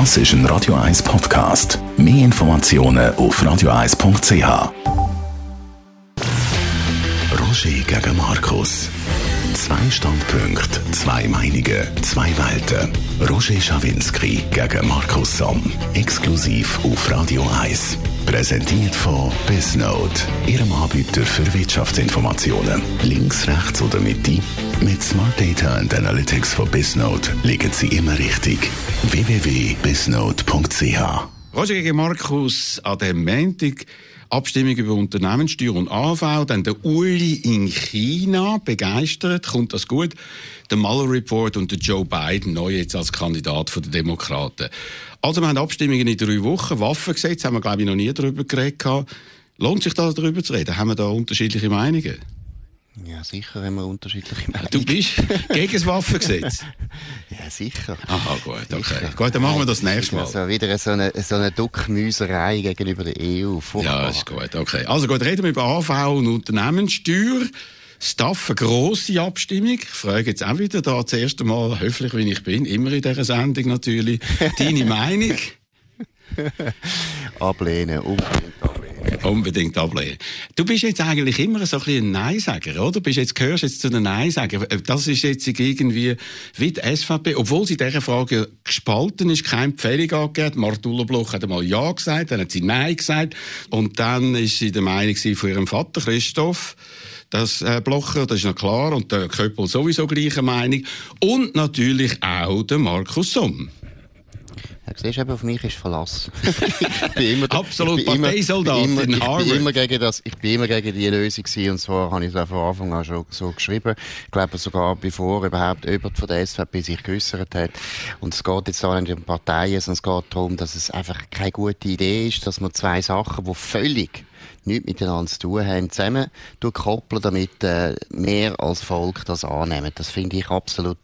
Das ist ein Radio 1 Podcast. Mehr Informationen auf radio1.ch. Roger gegen Markus. Zwei Standpunkte, zwei Meinungen, zwei Welten. Roger Schawinski gegen Markus Somm. Exklusiv auf Radio 1. Präsentiert von Bisnote, Ihrem Anbieter für Wirtschaftsinformationen. Links, rechts oder Mitte? Mit Smart Data and Analytics von Bisnote liegen Sie immer richtig. www.bisnote.ch Roger gegen Markus an dem Montag. Abstimmung über Unternehmenssteuer und AV, dann der Uli in China, begeistert, kommt das gut. Der Mueller Report und der Joe Biden, neu jetzt als Kandidat der Demokraten. Also wir haben Abstimmungen in drei Wochen, Waffengesetz haben wir glaube ich noch nie darüber geredet. Lohnt sich da darüber zu reden? Haben wir da unterschiedliche Meinungen? Ja, sicher haben wir unterschiedliche Meinungen. Du bist gegen das Waffengesetz? ja, sicher. Aha, gut, okay. Sicher. Gut, dann machen wir das nächste Mal. Also wieder so eine, so eine Duckmüserei gegenüber der EU. Furchtbar. Ja, ist gut, okay. Also gut, reden wir über AV und Unternehmenssteuer. Staff, eine grosse Abstimmung. Ich frage jetzt auch wieder da das erste Mal, höflich wie ich bin, immer in dieser Sendung natürlich, deine Meinung? ablehnen, unbedingt. Unbedingt ablehnen. Du bist jetzt eigentlich immer so ein bisschen ein Neinsager, oder? Du bist jetzt, gehörst jetzt zu den Neinsager. Das ist jetzt irgendwie wie die SVP, obwohl sie in dieser Frage gespalten ist, keine Empfehlung angegeben. Martula Bloch hat einmal Ja gesagt, dann hat sie Nein gesagt. Und dann ist sie der Meinung von ihrem Vater Christoph, das äh, Blocher, das ist noch klar, und der Köppel sowieso gleiche Meinung. Und natürlich auch der Markus Somm. Ja, siehst eben, auf mich ist Verlass. immer, Absolut, Parteisoldat in Harvard. Ich bin immer gegen das, ich bin immer gegen die Lösung gewesen, und zwar habe ich es auch von Anfang an schon so geschrieben. Ich glaube sogar, bevor überhaupt jemand von der SVP sich geäussert hat. Und es geht jetzt auch nicht um Parteien, sondern es geht darum, dass es einfach keine gute Idee ist, dass man zwei Sachen, die völlig nichts miteinander zu tun haben, zusammen koppeln, damit äh, mehr als Volk das annehmen. Das finde ich absolut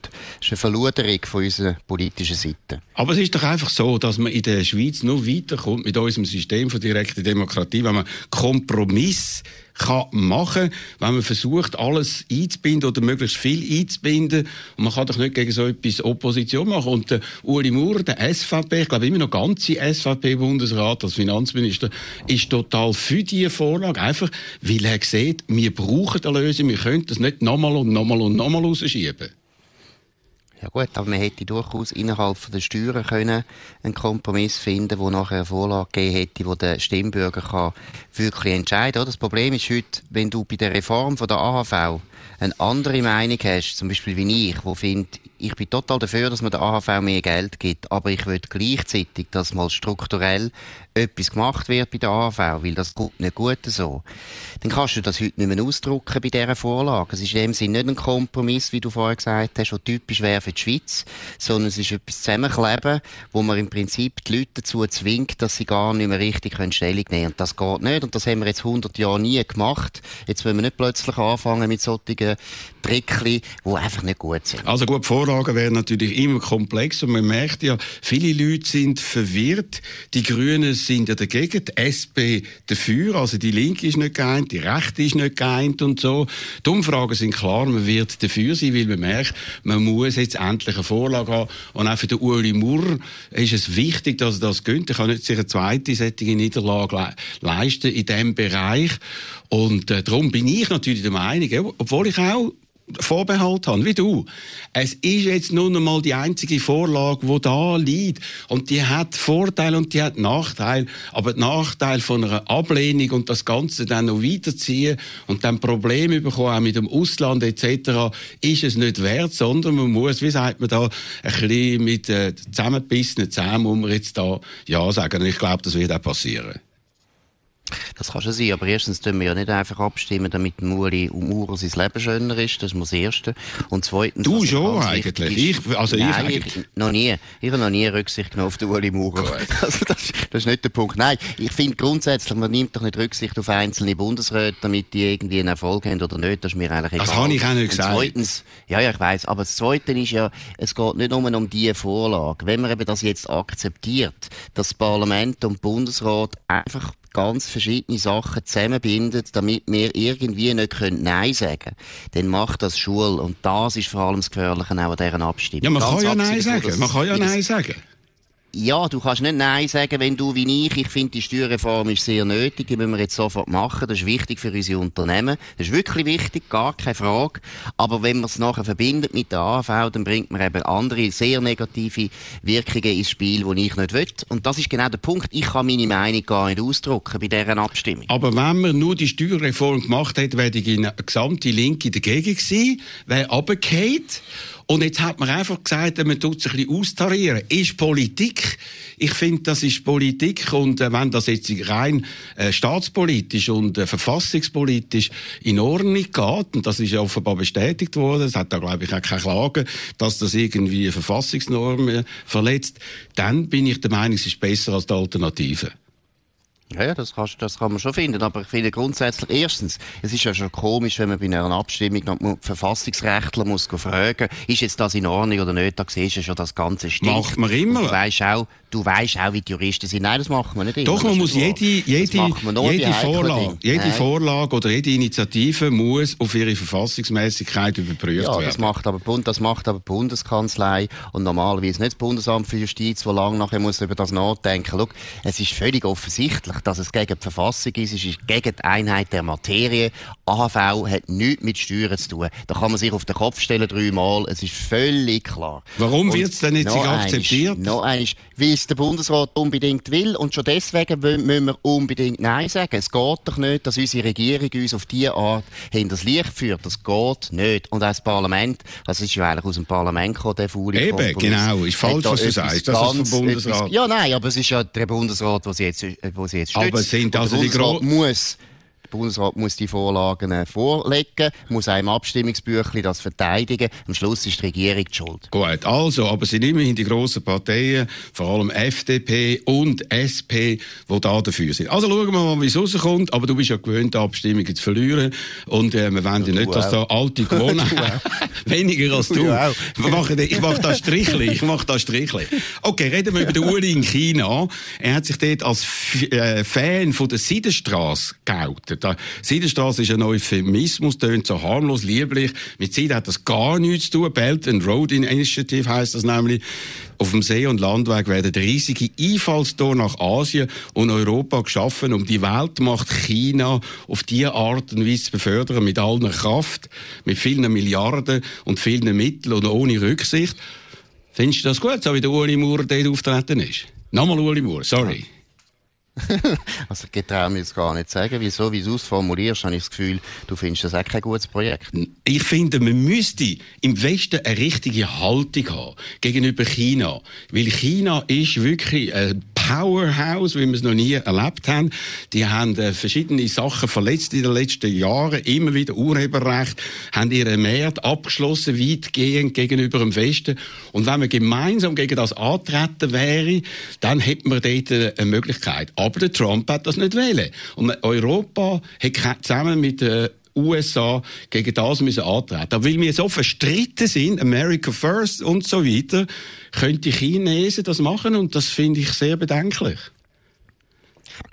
eine Verluderung von unserer politischen Seite. Aber es ist doch einfach so, dass man in der Schweiz nur weiterkommt mit unserem System von direkter Demokratie, wenn man Kompromiss kann machen, wenn man versucht, alles einzubinden oder möglichst viel einzubinden. Und man kann doch nicht gegen so etwas Opposition machen. Und der Uli Maurer, der SVP, ich glaube immer noch ganze SVP-Bundesrat als Finanzminister, ist total für diese Vorlage. Einfach, weil er sieht, wir brauchen eine Lösung, wir können das nicht nochmal und nochmal und nochmal rausschieben. Ja gut, aber man hätte durchaus innerhalb der Steuern können einen Kompromiss finden, wo nachher eine Vorlage gegeben hätte, wo der Stimmbürger kann wirklich entscheiden kann. Das Problem ist heute, wenn du bei der Reform von der AHV eine andere Meinung hast, zum Beispiel wie ich, wo findet, ich bin total dafür, dass man der AHV mehr Geld gibt, aber ich will gleichzeitig, dass mal strukturell etwas gemacht wird bei der AHV, weil das kommt nicht gut so. Dann kannst du das heute nicht mehr ausdrucken bei dieser Vorlage. Es ist in dem Sinne nicht ein Kompromiss, wie du vorher gesagt hast, der typisch wäre für die Schweiz, sondern es ist etwas zusammenkleben, wo man im Prinzip die Leute dazu zwingt, dass sie gar nicht mehr richtig Stellung nehmen können. Und das geht nicht. Und das haben wir jetzt 100 Jahre nie gemacht. Jetzt wollen wir nicht plötzlich anfangen mit solchen Trickli, die einfach nicht gut sind. Also gut, Vorlagen wären natürlich immer komplex und man merkt ja, viele Leute sind verwirrt. Die Grünen sind ja dagegen, die SP dafür, also die Linke ist nicht geeint, die Rechte ist nicht geeint und so. Die Umfragen sind klar, man wird dafür sein, weil man merkt, man muss jetzt endlich eine Vorlage haben. Und auch für den Uli Murr ist es wichtig, dass er das gönnt. Er kann nicht sich eine zweite sättige Niederlage le leisten in diesem Bereich. Und äh, darum bin ich natürlich der Meinung, obwohl ich auch Vorbehalt habe, wie du. Es ist jetzt nun einmal die einzige Vorlage, die da liegt. Und die hat Vorteile und die hat Nachteile. Aber der Nachteil von einer Ablehnung und das Ganze dann noch weiterziehen und dann Probleme bekommen, auch mit dem Ausland etc., ist es nicht wert, sondern man muss, wie sagt man da, ein bisschen mit äh, zusammengebissenen Zähnen muss man jetzt da Ja sagen. Und ich glaube, das wird auch passieren. Das kann schon sein, aber erstens tun wir ja nicht einfach abstimmen, damit Muri um Maurer sein Leben schöner ist, das ist das Erste. Und zweitens... Du schon eigentlich? Ich, also Nein, ich eigentlich... Ich, noch nie. Ich habe noch nie Rücksicht genommen auf den Uli Maurer. Also das, das, ist nicht der Punkt. Nein, ich finde grundsätzlich, man nimmt doch nicht Rücksicht auf einzelne Bundesräte, damit die irgendwie einen Erfolg haben oder nicht, das ist mir eigentlich egal. Das habe ich auch nicht gesagt. zweitens, ja, ja, ich weiß, aber das Zweite ist ja, es geht nicht nur um diese Vorlage. Wenn man eben das jetzt akzeptiert, dass das Parlament und Bundesrat einfach ganz verschiedene Sachen zusammenbindet, damit wir irgendwie nicht können Nein sagen können, dann macht das Schule. Und das ist vor allem das Gefährliche auch an dieser Abstimmung. Ja, man ganz kann ja Nein sagen. Man kann ja Nein sagen. Ja, du kannst nicht Nein sagen, wenn du wie ich, ich finde, die Steuerreform ist sehr nötig, die müssen wir jetzt sofort machen, das ist wichtig für unsere Unternehmen, das ist wirklich wichtig, gar keine Frage, aber wenn man es nachher verbindet mit der AV, dann bringt man eben andere, sehr negative Wirkungen ins Spiel, die ich nicht will. Und das ist genau der Punkt, ich kann meine Meinung gar nicht ausdrücken bei dieser Abstimmung. Aber wenn man nur die Steuerreform gemacht hätte, wäre die gesamte Linke dagegen gewesen, wäre runtergefallen. Und jetzt hat man einfach gesagt, man tut sich ein bisschen austarieren. Ist Politik. Ich finde, das ist Politik. Und äh, wenn das jetzt rein äh, staatspolitisch und äh, verfassungspolitisch in Ordnung geht, und das ist ja offenbar bestätigt worden, es hat da, glaube ich, auch keine Klage, dass das irgendwie Verfassungsnormen verletzt, dann bin ich der Meinung, es ist besser als die Alternative. Ja, ja das, kannst, das kann man schon finden. Aber ich finde grundsätzlich, erstens, es ist ja schon komisch, wenn man bei einer Abstimmung noch Verfassungsrechtler muss fragen, ist jetzt das in Ordnung oder nicht, da siehst du schon das ganze Stinkt. Macht man immer. du weißt auch, du weißt auch, wie die Juristen sind. Nein, das macht man nicht immer. Doch, man muss jede, jede, jede Vorlage, jede Vorlage oder jede Initiative muss auf ihre Verfassungsmäßigkeit überprüft ja, werden. Das macht aber, das macht aber die Bundeskanzlei und normalerweise nicht das Bundesamt für Justiz, wo lange nachher muss über das nachdenken. Schau, es ist völlig offensichtlich, dass es gegen die Verfassung ist, es ist gegen die Einheit der Materie. AHV hat nichts mit Steuern zu tun. Da kann man sich auf den Kopf stellen dreimal, es ist völlig klar. Warum wird es denn jetzt nicht akzeptiert? Noch eins, weil es der Bundesrat unbedingt will und schon deswegen müssen wir unbedingt Nein sagen. Es geht doch nicht, dass unsere Regierung uns auf diese Art hin das Licht führt. Das geht nicht. Und auch das Parlament, das ist ja eigentlich aus dem Parlament gekommen, der faule Eben, genau. Ist falsch, was du sagst. Das ist vom Bundesrat. Etwas, ja, nein, aber es ist ja der Bundesrat, der sie jetzt, sie jetzt aber sind also die Gro muss der Bundesrat muss die Vorlagen äh, vorlegen, muss einem Abstimmungsbüchlein das verteidigen. Am Schluss ist die Regierung die schuld. Gut, also, aber sind immerhin die grossen Parteien, vor allem FDP und SP, die da dafür sind. Also schauen wir mal, wie es rauskommt. Aber du bist ja gewöhnt, Abstimmungen zu verlieren. Und äh, wir wollen ja nicht, dass da alte Gewohnheiten, weniger als du. ich mache, das Strichli. Ich mache das Strichli. Okay, reden wir über den Uli in China. Er hat sich dort als äh, Fan von der Seidenstraße geoutet. Der Seidenstraße ist ein Euphemismus, tönt so harmlos, lieblich. Mit Seiden hat das gar nichts zu tun. Belt and Road Initiative heisst das nämlich. Auf dem See- und Landweg werden riesige Einfallstore nach Asien und Europa geschaffen, um die Weltmacht China auf diese Art und Weise zu befördern, mit aller Kraft, mit vielen Milliarden und vielen Mitteln und ohne Rücksicht. Findest du das gut, so wie der Uli Maurer dort auftreten ist? Nochmal Uli Maurer, sorry. Ja. also ich traue mir jetzt gar nicht sagen, wieso, wie du es formulierst, habe ich das Gefühl, du findest das auch kein gutes Projekt. Ich finde, man müsste im Westen eine richtige Haltung haben gegenüber China. Weil China ist wirklich ein Powerhouse, wie wir es noch nie erlebt haben. Die haben äh, verschiedene Sachen verletzt in den letzten Jahren, immer wieder Urheberrecht, haben ihre Mehrheit abgeschlossen, weitgehend gegenüber dem Westen. Und wenn man gemeinsam gegen das antreten wäre, dann hätten wir dort eine Möglichkeit. Aber der Trump hat das nicht wählen. Und Europa hat zusammen mit den USA gegen das müssen antreten. Aber weil wir so verstritten sind, America First und so weiter, könnte die Chinesen das machen und das finde ich sehr bedenklich.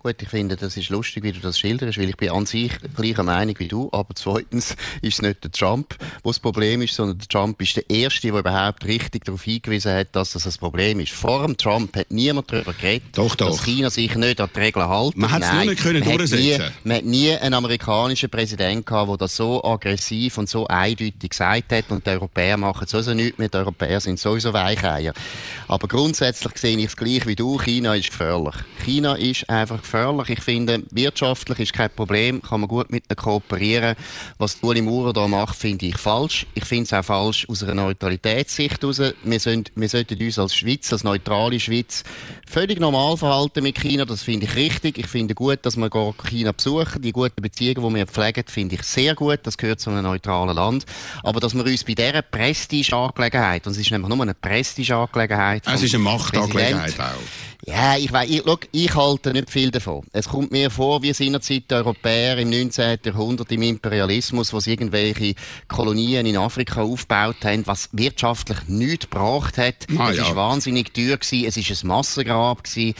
Gut, ich finde, das ist lustig, wie du das schilderst, weil ich bin an sich gleicher Meinung wie du, aber zweitens ist es nicht der Trump, wo das Problem ist, sondern der Trump ist der Erste, der überhaupt richtig darauf hingewiesen hat, dass das ein Problem ist. Vor dem Trump hat niemand darüber geredet, doch, doch. dass China sich nicht an die Regeln hält. Man hat es nur nicht können man durchsetzen. Hat nie, man hat nie einen amerikanischen Präsidenten gehabt, der das so aggressiv und so eindeutig gesagt hat und die Europäer machen sowieso nichts mehr, die Europäer sind sowieso Weicheier. Aber grundsätzlich sehe ich es gleich wie du, China ist gefährlich. China ist einfach gefährlich. Ich finde, wirtschaftlich ist kein Problem, kann man gut mit ihnen kooperieren. Was Uli Maurer da macht, finde ich falsch. Ich finde es auch falsch aus einer Neutralitätssicht heraus. Wir, sind, wir sollten uns als Schweiz, als neutrale Schweiz, völlig normal verhalten mit China. Das finde ich richtig. Ich finde gut, dass wir China besuchen. Die guten Beziehungen, die wir pflegen, finde ich sehr gut. Das gehört zu einem neutralen Land. Aber dass wir uns bei dieser Prestige-Angelegenheit, und es ist nämlich nur eine Prestige-Angelegenheit. Es ist eine Machtangelegenheit auch. Ja, ich weiß, ich, look, ich halte nicht viel davon. Es kommt mir vor, wie seinerzeit die Europäer im 19. Jahrhundert im Imperialismus, wo sie irgendwelche Kolonien in Afrika aufgebaut haben, was wirtschaftlich nichts gebracht hat. Ah, es ja. ist wahnsinnig teuer gewesen, es ist ein Massengrab gewesen.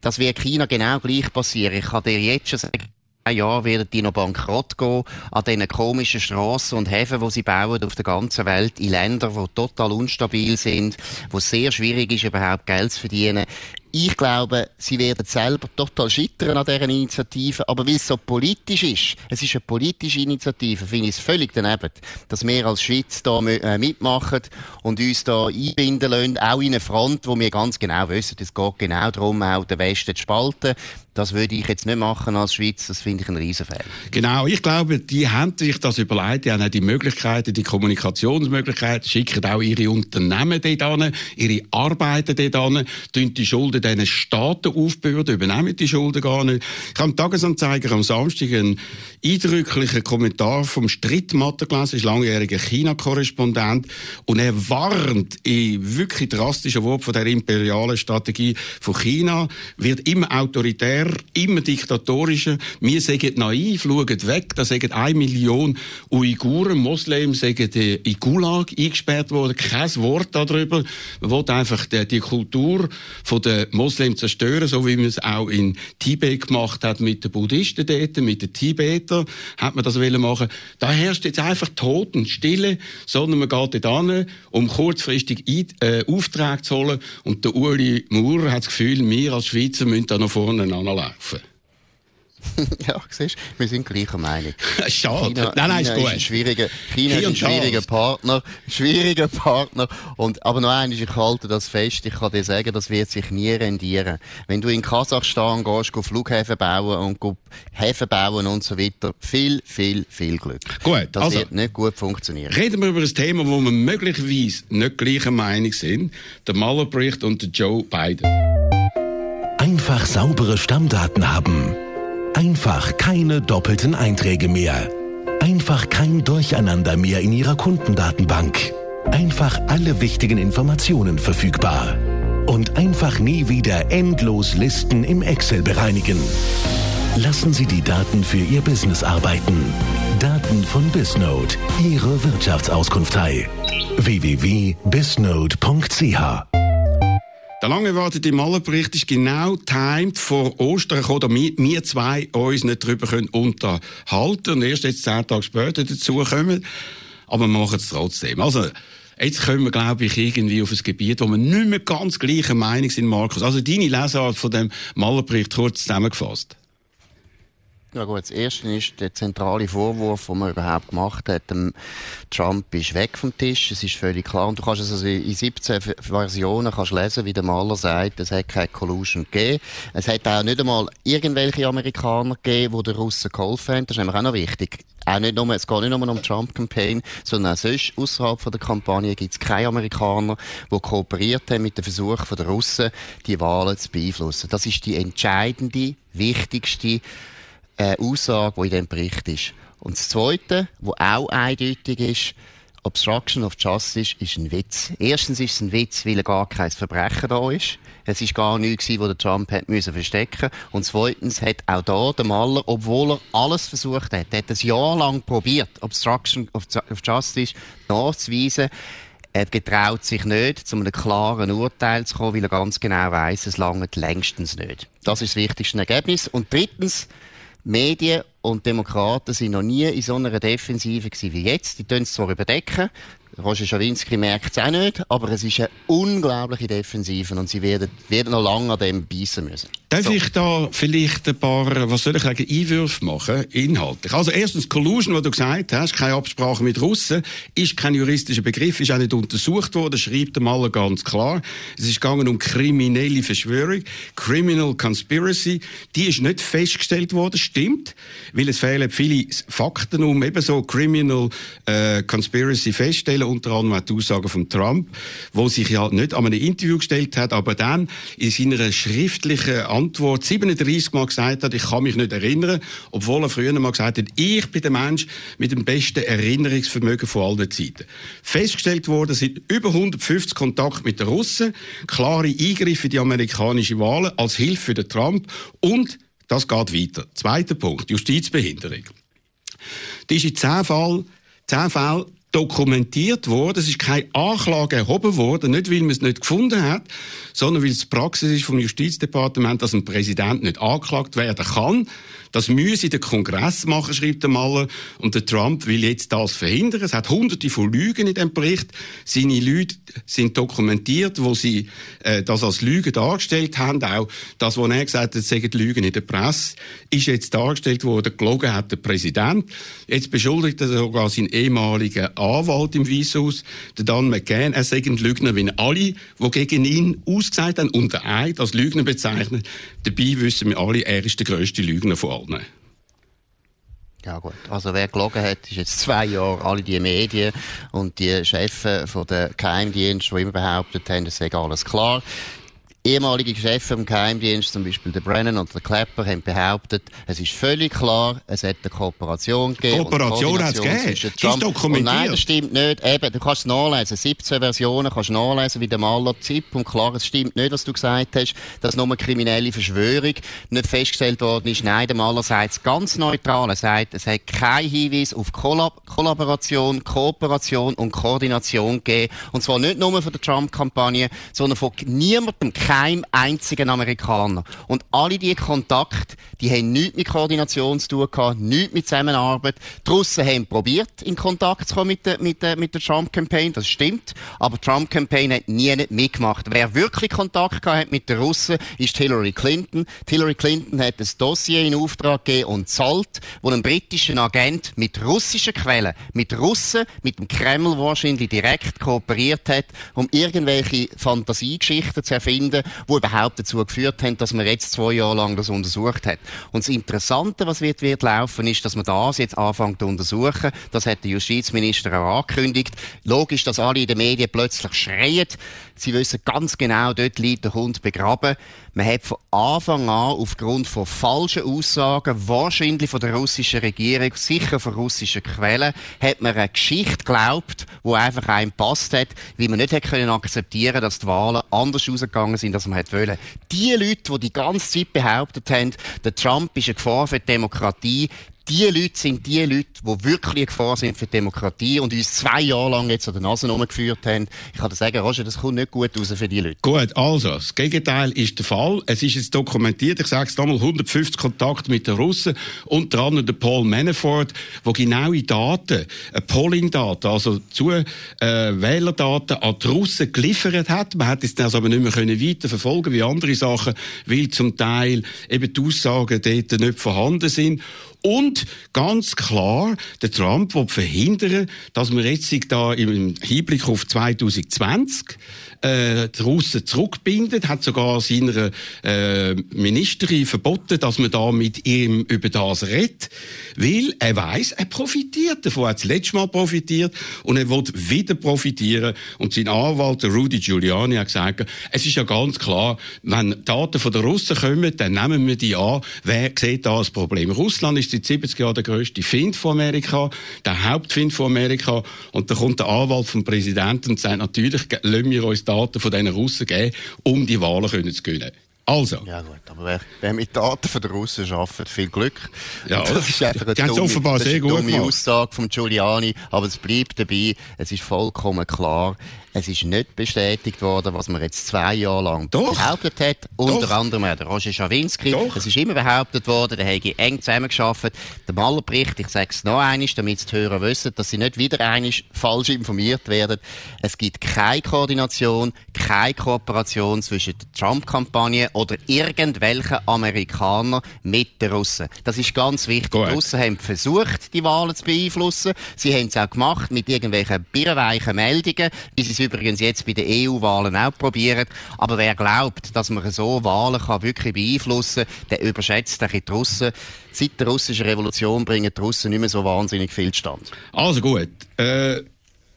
Das wird China genau gleich passieren. Ich kann dir jetzt schon sagen, Jahren werden die noch bankrott gehen an diesen komischen Strassen und Häfen, die sie bauen auf der ganzen Welt, in Ländern, die total unstabil sind, wo es sehr schwierig ist, überhaupt Geld zu verdienen. Ich glaube, sie werden selber total scheitern an dieser Initiative. Aber weil es so politisch ist, es ist eine politische Initiative, finde ich es völlig daneben, dass wir als Schweiz da äh, mitmachen und uns da einbinden lassen, auch in eine Front, wo wir ganz genau wissen, es geht genau darum, auch den Westen zu spalten. Das würde ich jetzt nicht machen als Schweiz, das finde ich ein Riesenfehler. Genau, ich glaube, die haben sich das überlegt, die haben auch die Möglichkeiten, die Kommunikationsmöglichkeiten, schicken auch ihre Unternehmen dort an, ihre Arbeiten dort an, die Schulden diesen Staaten aufbürden, übernehmen die Schulden gar nicht. Ich habe im Tagesanzeiger am Samstag einen eindrücklichen Kommentar vom Strittmatter gelesen, ist langjähriger China-Korrespondent, und er warnt in wirklich drastischen Worten von der imperialen Strategie von China, wird immer autoritär immer diktatorischer. Wir sagen naiv, schauen weg, da sagen eine Million Uiguren, Moslems, sagen in Gulag eingesperrt worden, kein Wort darüber. Man will einfach die, die Kultur der Moslems zerstören, so wie man es auch in Tibet gemacht hat mit den Buddhisten dort, mit den Tibetern, hat man das wollen machen. Da herrscht jetzt einfach Toten, Stille, sondern man geht dort an, um kurzfristig äh, Aufträge zu holen und der Uli Maurer hat das Gefühl, wir als Schweizer müssen da noch vorne laufen. ja, siehst wir sind gleicher Meinung. Schade. China, nein, nein, China ist, ist ein schwieriger, China ist ein schwieriger Partner, schwieriger Partner. Und, aber noch eines, ich halte das fest, ich kann dir sagen, das wird sich nie rendieren. Wenn du in Kasachstan gehst, go Flughäfen bauen und go Häfen bauen und so weiter, viel, viel, viel Glück. Gut. Das also, wird nicht gut funktionieren. Reden wir über ein Thema, wo wir möglicherweise nicht gleicher Meinung sind. Der Mueller-Bericht und der Joe Biden. Einfach saubere Stammdaten haben. Einfach keine doppelten Einträge mehr. Einfach kein Durcheinander mehr in Ihrer Kundendatenbank. Einfach alle wichtigen Informationen verfügbar. Und einfach nie wieder endlos Listen im Excel bereinigen. Lassen Sie die Daten für Ihr Business arbeiten. Daten von Bisnode, Ihre Wirtschaftsauskunftei. www.bisnode.ch der lange erwartete Malerbericht ist genau timed vor Ostern gekommen, damit wir zwei uns nicht darüber unterhalten können und erst jetzt zehn Tage später dazukommen. Aber wir machen es trotzdem. Also, Jetzt kommen wir, glaube ich, irgendwie auf ein Gebiet, wo wir nicht mehr ganz gleicher Meinung sind, Markus. Also deine Lesart von dem Malerbericht kurz zusammengefasst. Ja gut, das erste ist der zentrale Vorwurf, den man überhaupt gemacht hat. Trump ist weg vom Tisch, es ist völlig klar. Und du kannst es also in 17 Versionen kannst lesen, wie der Maler sagt, es hat keine Collusion gegeben. Es hat auch nicht einmal irgendwelche Amerikaner gegeben, die den Russen geholfen haben. Das ist nämlich auch noch wichtig. Auch nicht nur, es geht nicht nur um die Trump-Campaign, sondern auch sonst, außerhalb der Kampagne gibt es keine Amerikaner, die kooperiert haben mit dem Versuch der Russen, die Wahlen zu beeinflussen. Das ist die entscheidende, wichtigste äh, Aussage, die in diesem Bericht ist. Und das Zweite, was auch eindeutig ist, Obstruction of Justice ist ein Witz. Erstens ist es ein Witz, weil gar kein Verbrechen da ist. Es ist gar nichts was Trump hat müssen verstecken. Und zweitens hat auch da der Maler, obwohl er alles versucht hat, hat ein Jahr lang probiert, Obstruction of Justice nachzuweisen, er getraut sich nicht, zu einem klaren Urteil zu kommen, weil er ganz genau weiß, es langt längstens nicht. Das ist das wichtigste Ergebnis. Und drittens, Medien und Demokraten sind noch nie in so einer Defensive gewesen wie jetzt. Die tun es zwar überdecken, Roger Schawinski merkt es auch nicht, aber es ist eine unglaubliche Defensive und sie werden, werden noch lange an dem beißen müssen. Darf so. ich da vielleicht ein paar, was soll ich sagen, Einwürfe machen, inhaltlich? Also erstens, Collusion, was du gesagt hast, keine Absprache mit Russen, ist kein juristischer Begriff, ist auch nicht untersucht worden, schreibt der Maler ganz klar. Es ist gegangen um kriminelle Verschwörung, Criminal Conspiracy, die ist nicht festgestellt worden, stimmt, weil es fehlen viele Fakten, um eben so Criminal äh, Conspiracy feststellen unter anderem auch die Aussagen von Trump, wo sich ja nicht an einem Interview gestellt hat, aber dann in seiner schriftlichen Antwort 37 Mal gesagt hat, ich kann mich nicht erinnern, obwohl er früher mal gesagt hat, ich bin der Mensch mit dem besten Erinnerungsvermögen von allen Zeiten. Festgestellt worden sind über 150 Kontakte mit den Russen, klare Eingriffe in die amerikanische Wahlen als Hilfe für den Trump und das geht weiter. Zweiter Punkt, Justizbehinderung. Die ist in zehn Fällen, zehn Fällen dokumentiert worden. Es ist keine Anklage erhoben worden, nicht weil man es nicht gefunden hat, sondern weil es die Praxis ist vom Justizdepartement, dass ein Präsident nicht angeklagt werden kann. Das müsse der Kongress machen, schreibt der Maler. Und der Trump will jetzt das verhindern. Es hat hunderte von Lügen in dem Bericht. Seine Leute sind dokumentiert, wo sie äh, das als Lügen dargestellt haben. Auch das, was er gesagt hat, sagen Lügen in der Presse, ist jetzt dargestellt worden, gelogen hat der Präsident. Jetzt beschuldigt er sogar seinen ehemaligen Anwalt im Weißhaus, der Dan McCann. Er sagt ein Lügner, wie alle, die gegen ihn ausgesagt haben, unter Eid als Lügner bezeichnet. Dabei wissen wir alle, er ist der grösste Lügner von allen. Ja gut, also wer gelogen hat, ist jetzt zwei Jahre alle die Medien und die Chefs von der Geheimdienst, die immer behauptet haben, es sei alles klar ehemalige Chefs im Geheimdienst, zum Beispiel der Brennan und der Klepper, haben behauptet, es ist völlig klar, es hat eine Kooperation gegeben. Kooperation hat es gegeben? Ist dokumentiert? Und nein, das stimmt nicht. Eben, du kannst es nachlesen. 17 Versionen kannst du nachlesen, wie der Maler Zip. Und klar, es stimmt nicht, was du gesagt hast, dass nur eine kriminelle Verschwörung nicht festgestellt worden ist. Nein, der Maler sagt es ganz neutral. Er sagt, es hat keinen Hinweis auf Kollab Kollaboration, Kooperation und Koordination gegeben. Und zwar nicht nur von der Trump-Kampagne, sondern von niemandem, keinem einzigen Amerikaner. Und alle diese Kontakte, die haben nichts mit Koordination zu tun gehabt, nichts mit Zusammenarbeit. Die Russen haben probiert, in Kontakt zu kommen mit der, mit der, mit der Trump-Campaign, das stimmt. Aber die Trump-Campaign hat nie mitgemacht. Wer wirklich Kontakt gehabt hat mit den Russen, ist Hillary Clinton. Hillary Clinton hat ein Dossier in Auftrag gegeben und zahlt, wo ein britischer Agent mit russischen Quellen, mit Russen, mit dem Kreml wahrscheinlich direkt kooperiert hat, um irgendwelche Fantasiegeschichten zu erfinden, die überhaupt dazu geführt haben, dass man jetzt zwei Jahre lang das untersucht hat. Und das Interessante, was wird, wird laufen, ist, dass man das jetzt anfängt zu untersuchen. Das hat der Justizminister auch angekündigt. Logisch, dass alle in den Medien plötzlich schreien. Sie wissen ganz genau, dort liegt der Hund begraben. Man hat von Anfang an aufgrund von falschen Aussagen, wahrscheinlich von der russischen Regierung, sicher von russischen Quellen, hat man eine Geschichte geglaubt, wo einfach einem passt hat, wie man nicht hätte können akzeptieren, dass die Wahlen anders ausgegangen sind, als man hätte wollen. Die Leute, die die ganze Zeit behauptet haben, der Trump ist eine Gefahr für die Demokratie, die Leute sind die Leute, die wirklich eine Gefahr sind für die Demokratie und uns zwei Jahre lang jetzt an der Nase rumgeführt haben. Ich kann dir sagen, Roger, das kommt nicht gut raus für die Leute. Gut, also, das Gegenteil ist der Fall. Es ist jetzt dokumentiert, ich sage es nochmal, 150 Kontakte mit den Russen, unter anderem der Paul Manafort, wo genaue Daten, äh, Polling-Daten, also zu äh, Wählerdaten an die Russen geliefert hat. Man hat es das aber nicht mehr können weiter verfolgen wie andere Sachen, weil zum Teil eben die Aussagen dort nicht vorhanden sind. Und ganz klar, der Trump will verhindern, dass man jetzt da im Hinblick auf 2020 äh, die Russen zurückbindet, hat sogar seiner äh, Ministerin verboten, dass man da mit ihm über das redet, weil er weiß, er profitiert davon, er hat das letzte Mal profitiert und er will wieder profitieren und sein Anwalt, Rudy Giuliani, hat gesagt, es ist ja ganz klar, wenn Daten von den Russen kommen, dann nehmen wir die an. Wer sieht da das Problem? Russland ist seit 70 Jahren der grösste Find von Amerika, der Hauptfind von Amerika und da kommt der Anwalt vom Präsidenten und sagt, natürlich lassen wir uns Daten von diesen Russen geben, um die Wahlen zu gewinnen. Also. Ja gut, aber wer, wer mit Daten von den Russen arbeitet, viel Glück. Ja, das ist einfach eine dumme, offenbar sehr gut dumme Aussage von Giuliani, aber es bleibt dabei, es ist vollkommen klar, es ist nicht bestätigt worden, was man jetzt zwei Jahre lang Doch. behauptet hat. Unter Doch. anderem der Roger Schawinski. Doch. Es ist immer behauptet worden, der hätte eng zusammengearbeitet. Der Malerbericht, ich sage es noch einmal, damit die Hörer wissen, dass sie nicht wieder einmal falsch informiert werden. Es gibt keine Koordination, keine Kooperation zwischen der Trump-Kampagne oder irgendwelchen Amerikanern mit den Russen. Das ist ganz wichtig. Gut. Die Russen haben versucht, die Wahlen zu beeinflussen. Sie haben es auch gemacht mit irgendwelchen birrenweichen Meldungen, wie sie übrigens jetzt bei den EU-Wahlen auch probieren. Aber wer glaubt, dass man so Wahlen kann wirklich beeinflussen kann, der überschätzt die Russen. Seit der russischen Revolution bringen die Russen nicht mehr so wahnsinnig viel stand. Also gut. Äh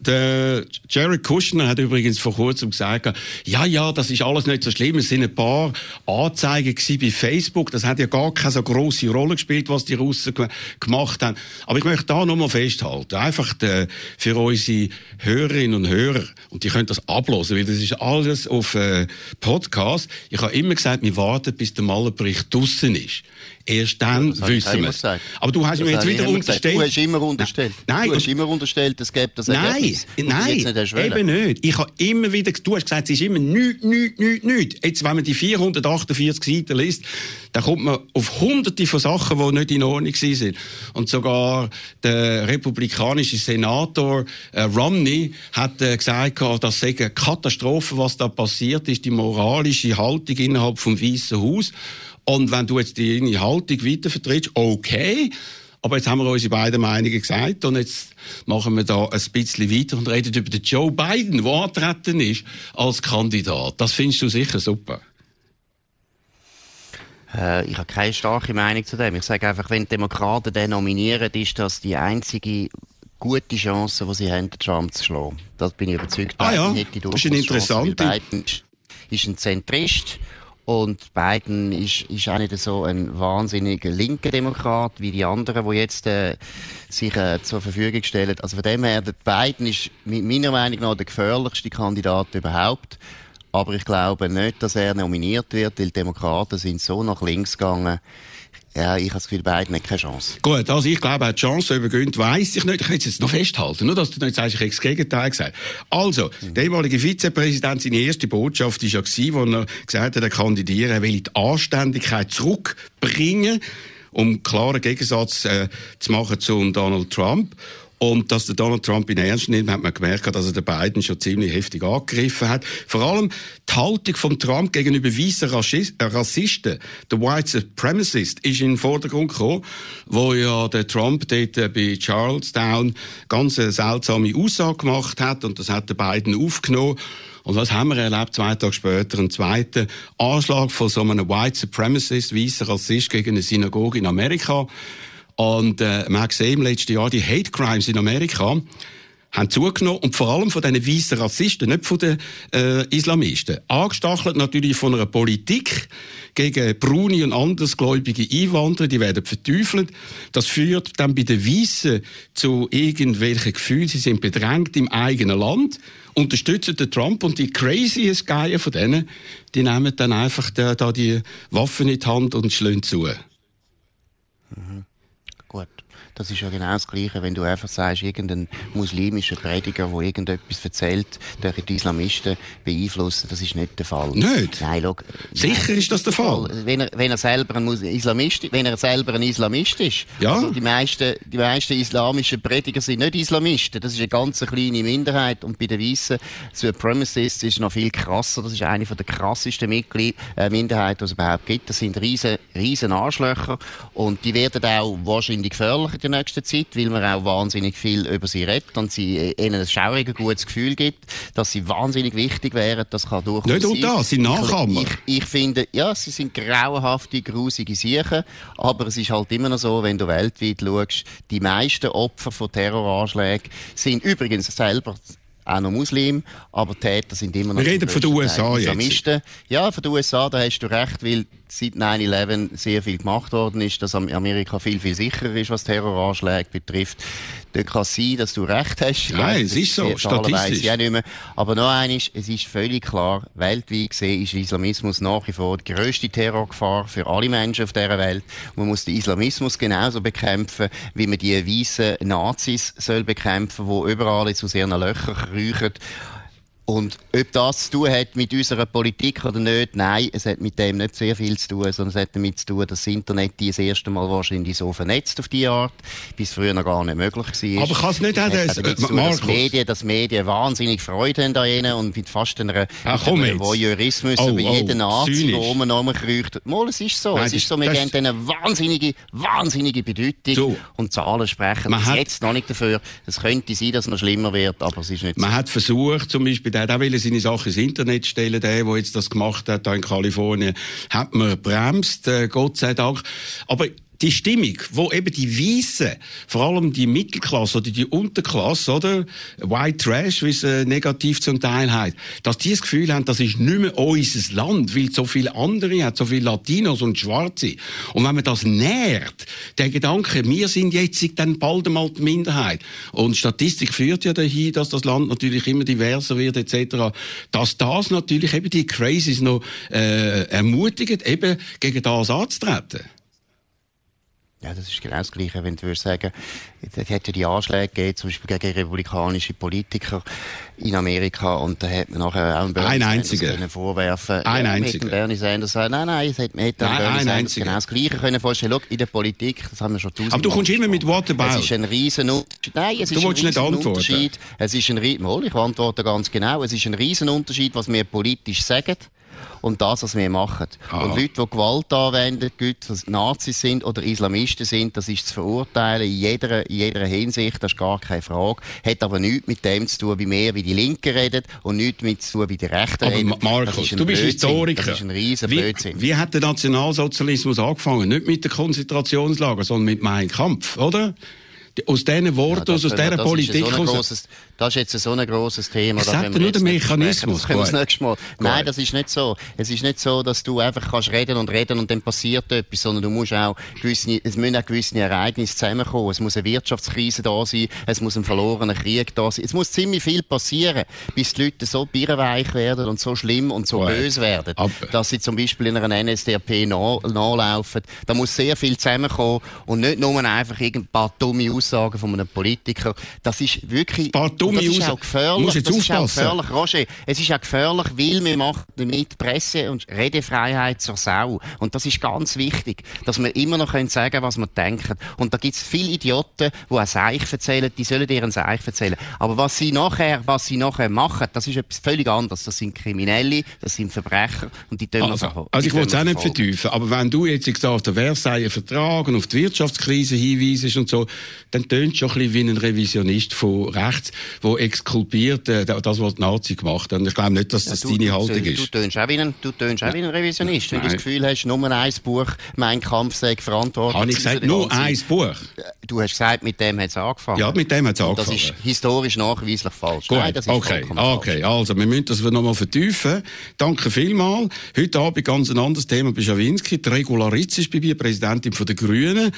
Der Jared Kushner hat übrigens vor kurzem gesagt, ja, ja, das ist alles nicht so schlimm. Es sind ein paar Anzeigen bei Facebook. Das hat ja gar keine so große Rolle gespielt, was die Russen gemacht haben. Aber ich möchte da nochmal festhalten. Einfach de, für unsere Hörerinnen und Hörer. Und die können das ablosen, weil das ist alles auf äh, Podcast. Ich habe immer gesagt, wir warten, bis der Malerbericht draussen ist. Erst dann ja, wissen wir es. Aber du hast das mir jetzt wieder unterstellt. Du hast immer unterstellt. Nein. Du hast immer unterstellt, es gibt das Nein, nein, nicht eben nicht. Ich habe immer wieder, du hast gesagt, es ist immer nichts, nichts, nichts, nichts. Jetzt, wenn man die 448 Seiten liest, dann kommt man auf hunderte von Sachen, die nicht in Ordnung sind. Und sogar der republikanische Senator äh, Romney hat äh, gesagt, das sei eine Katastrophe, was da passiert ist, die moralische Haltung innerhalb vom Weißen Haus. Und wenn du jetzt deine Haltung weiter vertrittst, okay. Aber jetzt haben wir unsere beiden Meinungen gesagt und jetzt machen wir da ein bisschen weiter und reden über den Joe Biden, der antreten ist als Kandidat. Das findest du sicher super. Äh, ich habe keine starke Meinung zu dem. Ich sage einfach, wenn die Demokraten den nominieren, ist das die einzige gute Chance, die sie haben, Trump zu schlagen. Das bin ich überzeugt. Ah ja, das ist ein interessanter. Biden ist ein Zentrist und Biden ist, ist auch nicht so ein wahnsinniger linker Demokrat wie die anderen, die jetzt äh, sich äh, zur Verfügung stellen. Also von dem her, Biden ist meiner Meinung nach der gefährlichste Kandidat überhaupt. Aber ich glaube nicht, dass er nominiert wird, weil die Demokraten sind so nach links gegangen ja, ich habe das Gefühl, beiden haben keine Chance. Gut, also ich glaube, er hat die Chance übergönnt, weiss ich nicht. Ich will es jetzt noch festhalten, nur dass du nicht sagst, ich habe das Gegenteil gesagt. Also, mhm. der ehemalige Vizepräsident, seine erste Botschaft war ja gewesen, wo er gesagt hat, er kandidieren, er will die Anständigkeit zurückbringen, um klaren Gegensatz äh, zu machen zu Donald Trump. Und dass der Donald Trump ihn ernst nimmt, hat man gemerkt, dass er den Biden schon ziemlich heftig angegriffen hat. Vor allem die Haltung von Trump gegenüber weißen äh, Rassisten, der White Supremacist, ist in den Vordergrund gekommen, wo ja der Trump dort äh, bei Charlestown ganz eine seltsame Aussage gemacht hat und das hat der Biden aufgenommen. Und was haben wir erlebt? Zwei Tage später einen zweiten Anschlag von so einem White Supremacist, weißer Rassist gegen eine Synagoge in Amerika. Und äh, man hat gesehen im letzten Jahr, die Hate Crimes in Amerika haben zugenommen und vor allem von diesen weißen Rassisten, nicht von den äh, Islamisten. Angestachelt natürlich von einer Politik gegen braune und andersgläubige Einwanderer, die werden verteufelt. Das führt dann bei den Weißen zu irgendwelchen Gefühlen, sie sind bedrängt im eigenen Land, unterstützen den Trump und die craziest Geier von denen, die nehmen dann einfach da, da die Waffen in die Hand und schlagen zu. Mhm. Das ist ja genau das Gleiche, wenn du einfach sagst, irgendein muslimischer Prediger, der irgendetwas erzählt, durch die Islamisten beeinflussen, das ist nicht der Fall. Nicht? Nein, look, Sicher ist das der Fall. Wenn er, wenn er selber ein Islamist, wenn er selber ein Islamist ist. Ja. Also die meisten, die meisten islamischen Prediger sind nicht Islamisten. Das ist eine ganz kleine Minderheit. Und bei den Weißen Supremacists ist es noch viel krasser. Das ist eine der krassesten Mitglied, äh, Minderheiten, die es überhaupt gibt. Das sind riesen, riesen Arschlöcher. Und die werden auch wahrscheinlich gefährlicher der nächsten Zeit, weil man auch wahnsinnig viel über sie redet und sie äh, ihnen ein schauriges, gutes Gefühl gibt, dass sie wahnsinnig wichtig wären. Das kann durchaus Nicht nur das, sie Nachahmer. Ich, ich, finde, ja, sie sind grauenhafte, grusige Siechen, aber es ist halt immer noch so, wenn du weltweit schaust, die meisten Opfer von Terroranschlägen sind übrigens selber auch noch Muslim, aber Täter sind immer noch... Wir reden von den USA jetzt. Ja, von den USA, da hast du recht, weil seit 9-11 sehr viel gemacht worden ist, dass Amerika viel, viel sicherer ist, was Terroranschläge betrifft. Dort kann sein, dass du recht hast. Nein, es ist so, statistisch. Ja nicht mehr. Aber noch eines, es ist völlig klar, weltweit gesehen ist Islamismus nach wie vor die grösste Terrorgefahr für alle Menschen auf dieser Welt. Man muss den Islamismus genauso bekämpfen, wie man die weißen Nazis soll bekämpfen, die überall zu sehr Löchern verhuurd Und ob das zu tun hat mit unserer Politik oder nicht, nein, es hat mit dem nicht sehr viel zu tun, sondern es hat damit zu tun, dass das Internet das erste Mal wahrscheinlich so vernetzt auf diese Art, bis früher noch gar nicht möglich war. Aber kann es nicht auch das, äh, tun, dass Medien, dass Medien wahnsinnig Freude haben an ihnen und mit fast einer, Ach, komm einem Voyeurismus oh, über jeden Nazi, der oben rumkreucht. Mal, es ist so. Nein, es ist so, wir geben eine wahnsinnige, wahnsinnige Bedeutung so. und Zahlen sprechen man bis jetzt noch nicht dafür. Es könnte sein, dass es noch schlimmer wird, aber es ist nicht Man so. hat versucht, zum Beispiel der hat auch seine Sachen ins Internet stellen, der, der jetzt das gemacht hat, da in Kalifornien, hat man bremst, äh, Gott sei Dank. Aber die Stimmung, wo eben die Weißen, vor allem die Mittelklasse oder die Unterklasse, oder? White Trash, wie es äh, negativ zum Teil heißt, dass die das Gefühl haben, das ist nicht mehr unser Land, weil es so viele andere hat, so viele Latinos und Schwarze. Und wenn man das nährt, der Gedanke, wir sind jetzt dann bald einmal die Minderheit. Und Statistik führt ja dahin, dass das Land natürlich immer diverser wird, etc., dass das natürlich eben die Crazies noch äh, ermutigt, eben gegen das anzutreten. Ja, das ist genau das Gleiche, wenn du würdest sagen, es hat ja die Anschläge gegeben, zum Beispiel gegen republikanische Politiker in Amerika, und da hat man nachher auch einen Bernie ein einziger. können vorwerfen. Ein ja, einziger. Bernie Sanders sagen, nein, nein, es hat, man hätte nein, Bernie ein Sanders einziger. genau das Gleiche können vorstellen. Schau, in der Politik, das haben wir schon tausendmal Aber du kommst immer mit What about? Es ist ein riesen Unterschied. Nein, es du ist ein willst nicht riesen antworten. Unterschied. Es ist ein, ri- Mal, ich antworte ganz genau. Es ist ein riesen Unterschied, was wir politisch sagen und das, was wir machen. Ah. Und Leute, die Gewalt anwenden, Leute, die Nazis sind oder Islamisten sind, das ist zu verurteilen in jeder, in jeder Hinsicht, das ist gar keine Frage. Hat aber nichts mit dem zu tun, wie wir, wie die Linken reden und nichts mit zu tun, wie die Rechten Aber reden. Ma- Markus, du bist Blödsinn. Historiker. Das ist ein riesen wie, Blödsinn. wie hat der Nationalsozialismus angefangen? Nicht mit den Konzentrationslagern, sondern mit Mein Kampf, oder? Aus diesen Worten, das aus dieser das ist Politik so ein raus- grosses, das ist jetzt so ein grosses Thema. Ich da sag können dir wir nur den. Mechanismus. Das das Mal. Nein, das ist nicht so. Es ist nicht so, dass du einfach kannst reden und reden und dann passiert etwas, sondern du musst auch gewisse, es müssen auch gewisse Ereignisse zusammenkommen. Es muss eine Wirtschaftskrise da sein, es muss ein verlorener Krieg da sein. Es muss ziemlich viel passieren, bis die Leute so birrenweich werden und so schlimm und so Gut. böse werden, Aber- dass sie zum Beispiel in einer NSDAP nach, nachlaufen. Da muss sehr viel zusammenkommen und nicht nur einfach ein paar dumme Aussagen von einem Politiker. Das ist wirklich, das ist Aussagen. auch gefährlich. Das ist auch gefährlich, Roger. Es ist auch gefährlich, weil wir machen damit Presse- und Redefreiheit zur Sau. Und das ist ganz wichtig, dass wir immer noch können sagen was wir denken. Und da gibt es viele Idioten, die ein Seich erzählen, die sollen dir ein Seich erzählen. Aber was sie nachher, was sie nachher machen, das ist etwas völlig anderes. Das sind Kriminelle, das sind Verbrecher und die tun wir Also, so- also ich will es auch wir nicht vertiefen, aber wenn du jetzt gesagt auf den Versailler Vertrag und auf die Wirtschaftskrise hinweisest und so, dann tönt schon ein bisschen wie ein Revisionist von rechts, der exkulpiert äh, das, was die Nazi gemacht haben. Ich glaube nicht, dass das du, deine Haltung du, ist. Du tönst auch wie ein, du tönst auch wie ein Revisionist, wenn du das Gefühl hast, nur ein Buch, mein Kampf sei verantwortlich. Habe ich gesagt, nur ein Buch? Du hast gesagt, mit dem hat es angefangen. Ja, mit dem hat es Und Das angefangen. ist historisch nachweislich falsch. Gut, Nein, das ist okay, okay. Also, wir müssen das nochmal vertiefen. Danke vielmals. Heute Abend ganz ein anderes Thema bei Schawinski. Die Regularitz ist bei mir Präsidentin der Grünen.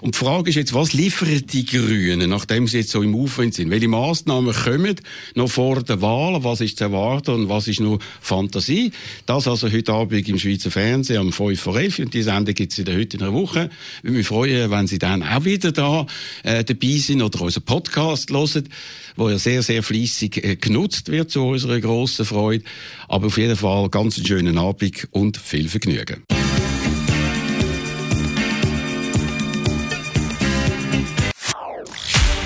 Und die Frage ist jetzt, was liefern die Grünen, nachdem sie jetzt so im Aufwind sind? Welche Massnahmen kommen noch vor der Wahl? Was ist zu erwarten und was ist nur Fantasie? Das also heute Abend im Schweizer Fernsehen am 5 vor 11. Und die Sendung gibt es heute in einer Woche. Ich würde mich freuen, wenn Sie dann auch wieder da äh, dabei sind oder unseren Podcast hören, wo ja sehr, sehr fließig äh, genutzt wird zu unserer grossen Freude. Aber auf jeden Fall ganz einen schönen Abend und viel Vergnügen.